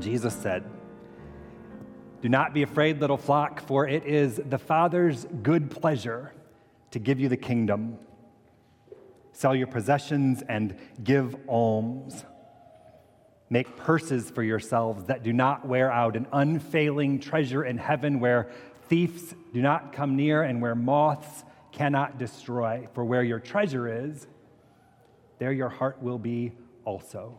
Jesus said, Do not be afraid, little flock, for it is the Father's good pleasure to give you the kingdom. Sell your possessions and give alms. Make purses for yourselves that do not wear out, an unfailing treasure in heaven where thieves do not come near and where moths cannot destroy. For where your treasure is, there your heart will be also.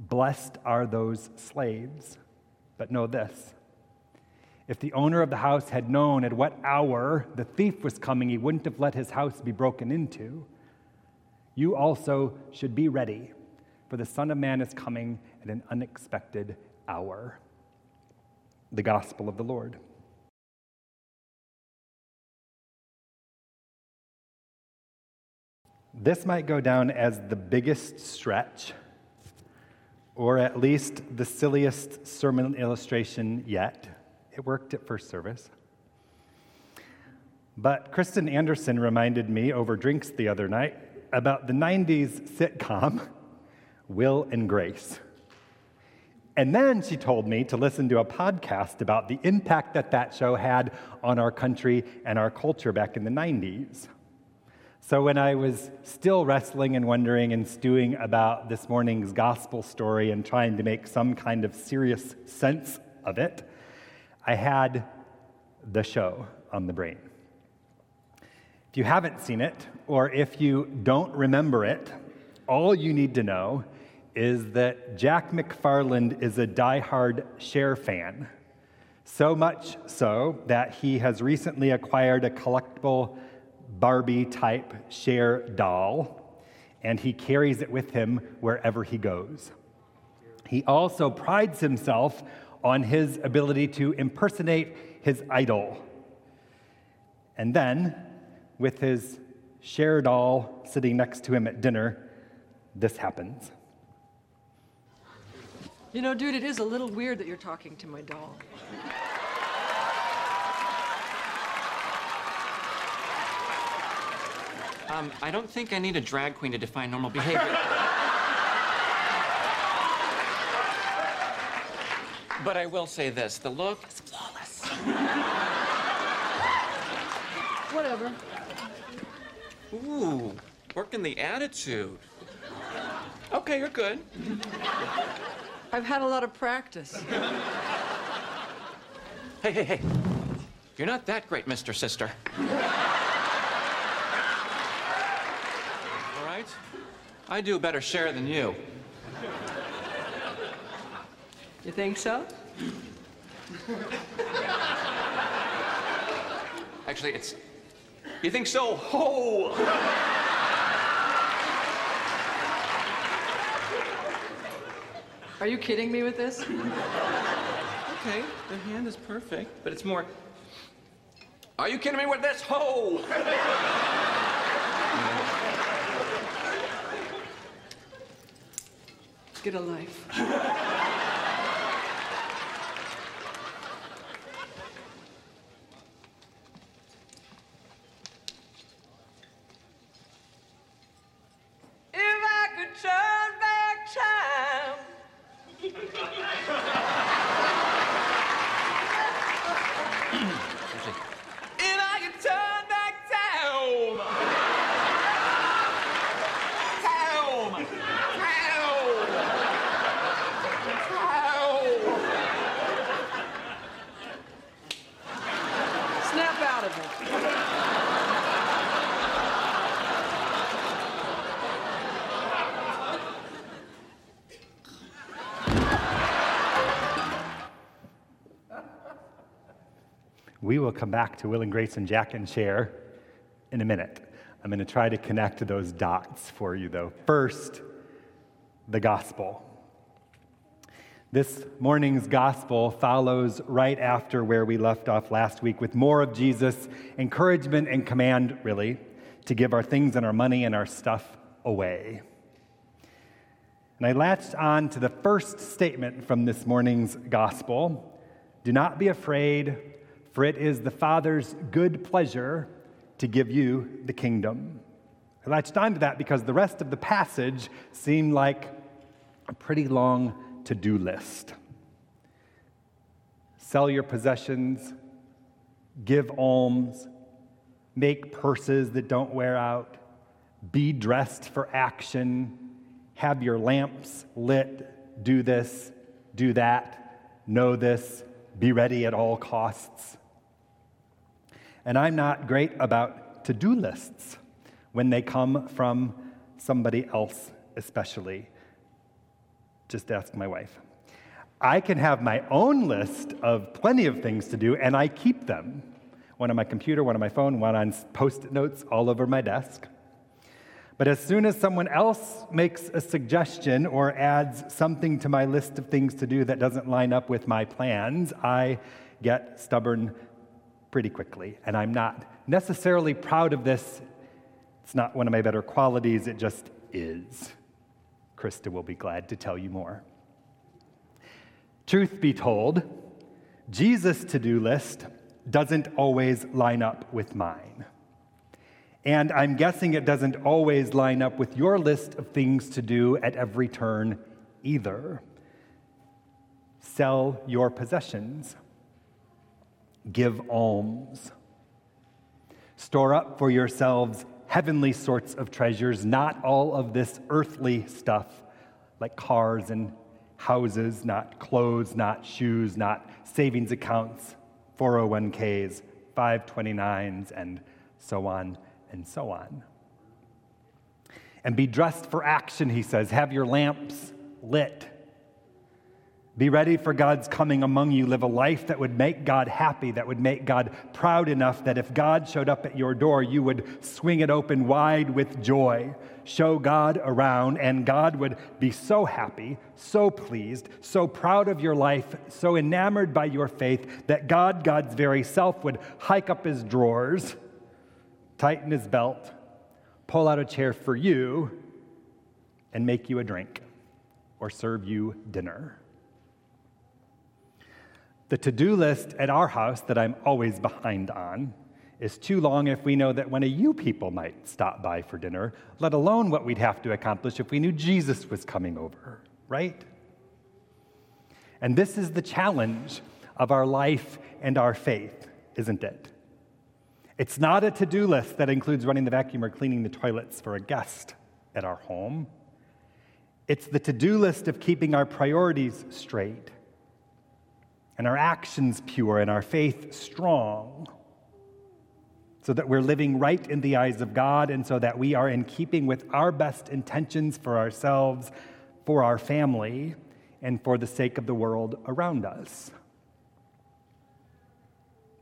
blessed are those slaves. But know this if the owner of the house had known at what hour the thief was coming, he wouldn't have let his house be broken into. You also should be ready, for the Son of Man is coming at an unexpected hour. The Gospel of the Lord. This might go down as the biggest stretch or at least the silliest sermon illustration yet. It worked at first service. But Kristen Anderson reminded me over drinks the other night about the 90s sitcom Will and Grace. And then she told me to listen to a podcast about the impact that that show had on our country and our culture back in the 90s. So, when I was still wrestling and wondering and stewing about this morning's gospel story and trying to make some kind of serious sense of it, I had the show on the brain. If you haven't seen it, or if you don't remember it, all you need to know is that Jack McFarland is a die-hard Cher fan. So much so that he has recently acquired a collectible Barbie type Cher doll, and he carries it with him wherever he goes. He also prides himself on his ability to impersonate his idol. And then, with his Cher doll sitting next to him at dinner, this happens. You know, dude, it is a little weird that you're talking to my doll. Um, I don't think I need a drag queen to define normal behavior. but I will say this the look is flawless. Whatever. Ooh, working the attitude. Okay, you're good. I've had a lot of practice. Hey, hey, hey. You're not that great, Mr. Sister. I do a better Cher than you. You think so? Actually, it's. You think so? Ho! Are you kidding me with this? Okay, the hand is perfect, but it's more. Are you kidding me with this? Ho! Get a life. We will come back to Will and Grace and Jack and Cher in a minute. I'm going to try to connect those dots for you, though. First, the gospel. This morning's gospel follows right after where we left off last week with more of Jesus' encouragement and command, really, to give our things and our money and our stuff away. And I latched on to the first statement from this morning's gospel Do not be afraid, for it is the Father's good pleasure to give you the kingdom. I latched on to that because the rest of the passage seemed like a pretty long to do list. Sell your possessions, give alms, make purses that don't wear out, be dressed for action, have your lamps lit, do this, do that, know this, be ready at all costs. And I'm not great about to do lists when they come from somebody else, especially. Just ask my wife. I can have my own list of plenty of things to do, and I keep them. One on my computer, one on my phone, one on post it notes all over my desk. But as soon as someone else makes a suggestion or adds something to my list of things to do that doesn't line up with my plans, I get stubborn pretty quickly. And I'm not necessarily proud of this it's not one of my better qualities, it just is. Krista will be glad to tell you more. Truth be told, Jesus' to do list doesn't always line up with mine. And I'm guessing it doesn't always line up with your list of things to do at every turn either. Sell your possessions, give alms, store up for yourselves heavenly sorts of treasures, not all of this earthly stuff like cars and houses, not clothes, not shoes, not savings accounts, 401ks, 529s, and so on and so on. And be dressed for action, he says. Have your lamps lit. Be ready for God's coming among you. Live a life that would make God happy, that would make God proud enough that if God showed up at your door, you would swing it open wide with joy, show God around, and God would be so happy, so pleased, so proud of your life, so enamored by your faith that God, God's very self, would hike up his drawers, tighten his belt, pull out a chair for you, and make you a drink or serve you dinner. The to do list at our house that I'm always behind on is too long if we know that one of you people might stop by for dinner, let alone what we'd have to accomplish if we knew Jesus was coming over, right? And this is the challenge of our life and our faith, isn't it? It's not a to do list that includes running the vacuum or cleaning the toilets for a guest at our home. It's the to do list of keeping our priorities straight and our actions pure and our faith strong, so that we're living right in the eyes of God and so that we are in keeping with our best intentions for ourselves, for our family, and for the sake of the world around us.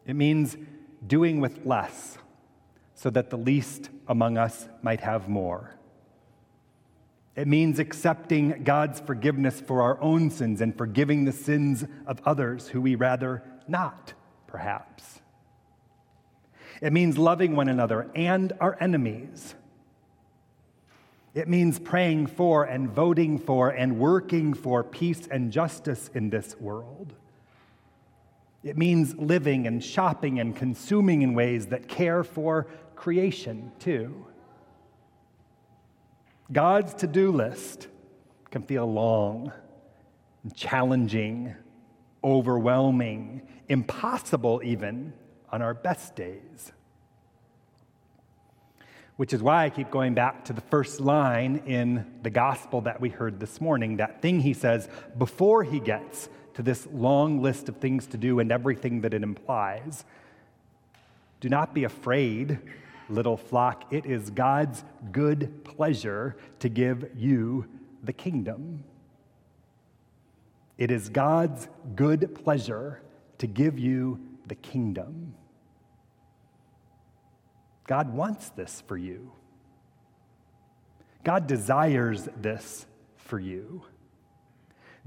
It means doing with less so that the least among us might have more. It means accepting God's forgiveness for our own sins and forgiving the sins of others who we rather not, perhaps. It means loving one another and our enemies. It means praying for and voting for and working for peace and justice in this world. It means living and shopping and consuming in ways that care for creation, too. God's to do list can feel long, challenging, overwhelming, impossible even on our best days. Which is why I keep going back to the first line in the gospel that we heard this morning, that thing he says before he gets to this long list of things to do and everything that it implies. Do not be afraid little flock, it is God's good pleasure to give you the kingdom. It is God's good pleasure to give you the kingdom. God wants this for you. God desires this for you.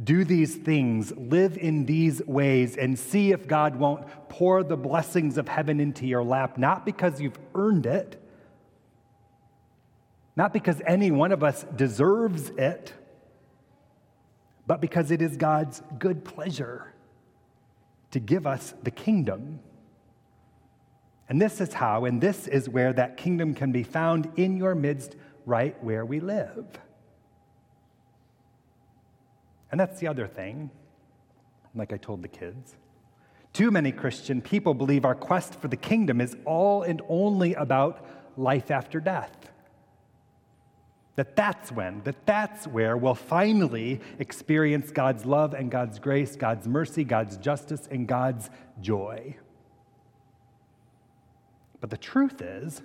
Do these things, live in these ways, and see if God won't pour the blessings of heaven into your lap, not because you've earned it, not because any one of us deserves it, but because it is God's good pleasure to give us the kingdom. And this is how, and this is where that kingdom can be found in your midst, right where we live. And that's the other thing, like I told the kids. Too many Christian people believe our quest for the kingdom is all and only about life after death. That that's when, that that's where we'll finally experience God's love and God's grace, God's mercy, God's justice, and God's joy. But the truth is,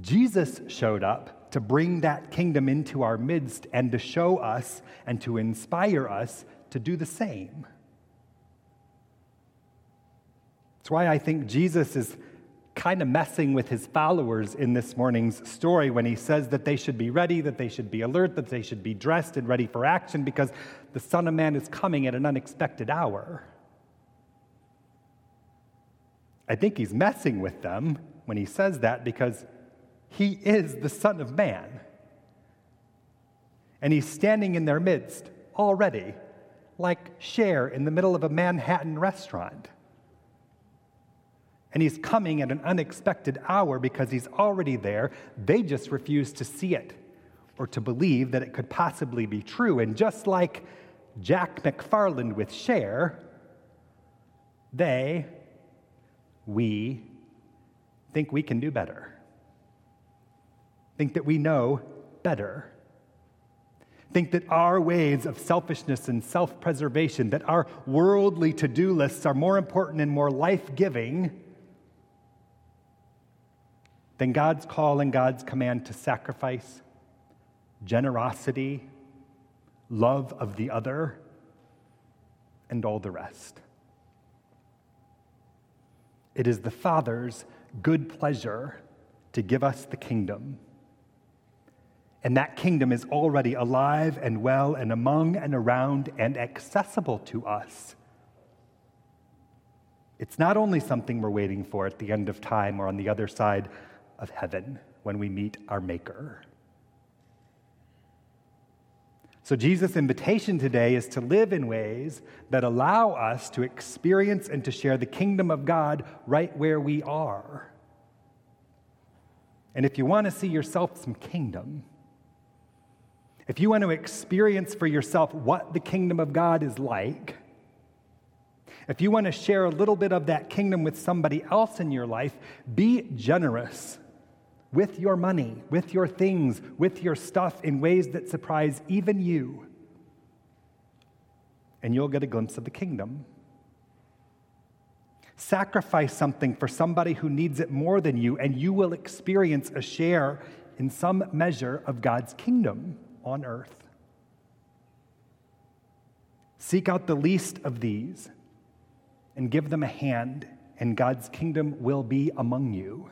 Jesus showed up to bring that kingdom into our midst and to show us and to inspire us to do the same. That's why I think Jesus is kind of messing with his followers in this morning's story when he says that they should be ready, that they should be alert, that they should be dressed and ready for action because the Son of Man is coming at an unexpected hour. I think he's messing with them when he says that because he is the Son of Man. And he's standing in their midst already, like Cher in the middle of a Manhattan restaurant. And he's coming at an unexpected hour because he's already there. They just refuse to see it or to believe that it could possibly be true. And just like Jack McFarland with Cher, they, we, think we can do better. Think that we know better. Think that our ways of selfishness and self preservation, that our worldly to do lists are more important and more life giving than God's call and God's command to sacrifice, generosity, love of the other, and all the rest. It is the Father's good pleasure to give us the kingdom. And that kingdom is already alive and well and among and around and accessible to us. It's not only something we're waiting for at the end of time or on the other side of heaven when we meet our Maker. So, Jesus' invitation today is to live in ways that allow us to experience and to share the kingdom of God right where we are. And if you want to see yourself some kingdom, if you want to experience for yourself what the kingdom of God is like, if you want to share a little bit of that kingdom with somebody else in your life, be generous with your money, with your things, with your stuff in ways that surprise even you. And you'll get a glimpse of the kingdom. Sacrifice something for somebody who needs it more than you, and you will experience a share in some measure of God's kingdom on earth. Seek out the least of these and give them a hand, and God's kingdom will be among you.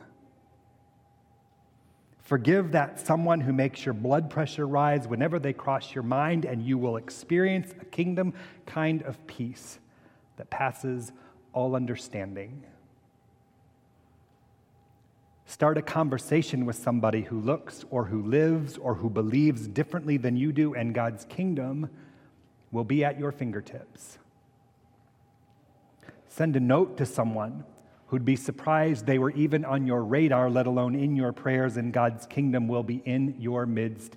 Forgive that someone who makes your blood pressure rise whenever they cross your mind, and you will experience a kingdom kind of peace that passes all understanding. Start a conversation with somebody who looks or who lives or who believes differently than you do, and God's kingdom will be at your fingertips. Send a note to someone who'd be surprised they were even on your radar, let alone in your prayers, and God's kingdom will be in your midst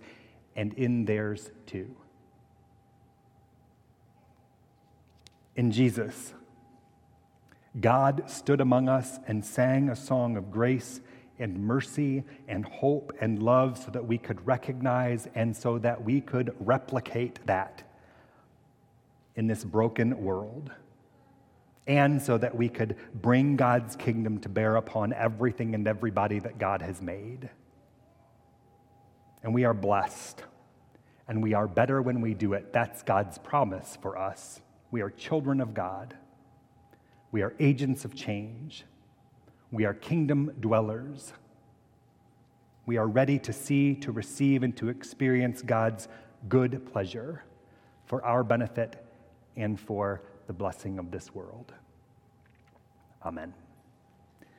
and in theirs too. In Jesus, God stood among us and sang a song of grace and mercy and hope and love so that we could recognize and so that we could replicate that in this broken world and so that we could bring God's kingdom to bear upon everything and everybody that God has made. And we are blessed, and we are better when we do it. That's God's promise for us. We are children of God, we are agents of change, we are kingdom dwellers. We are ready to see, to receive, and to experience God's good pleasure for our benefit and for the blessing of this world. Amen.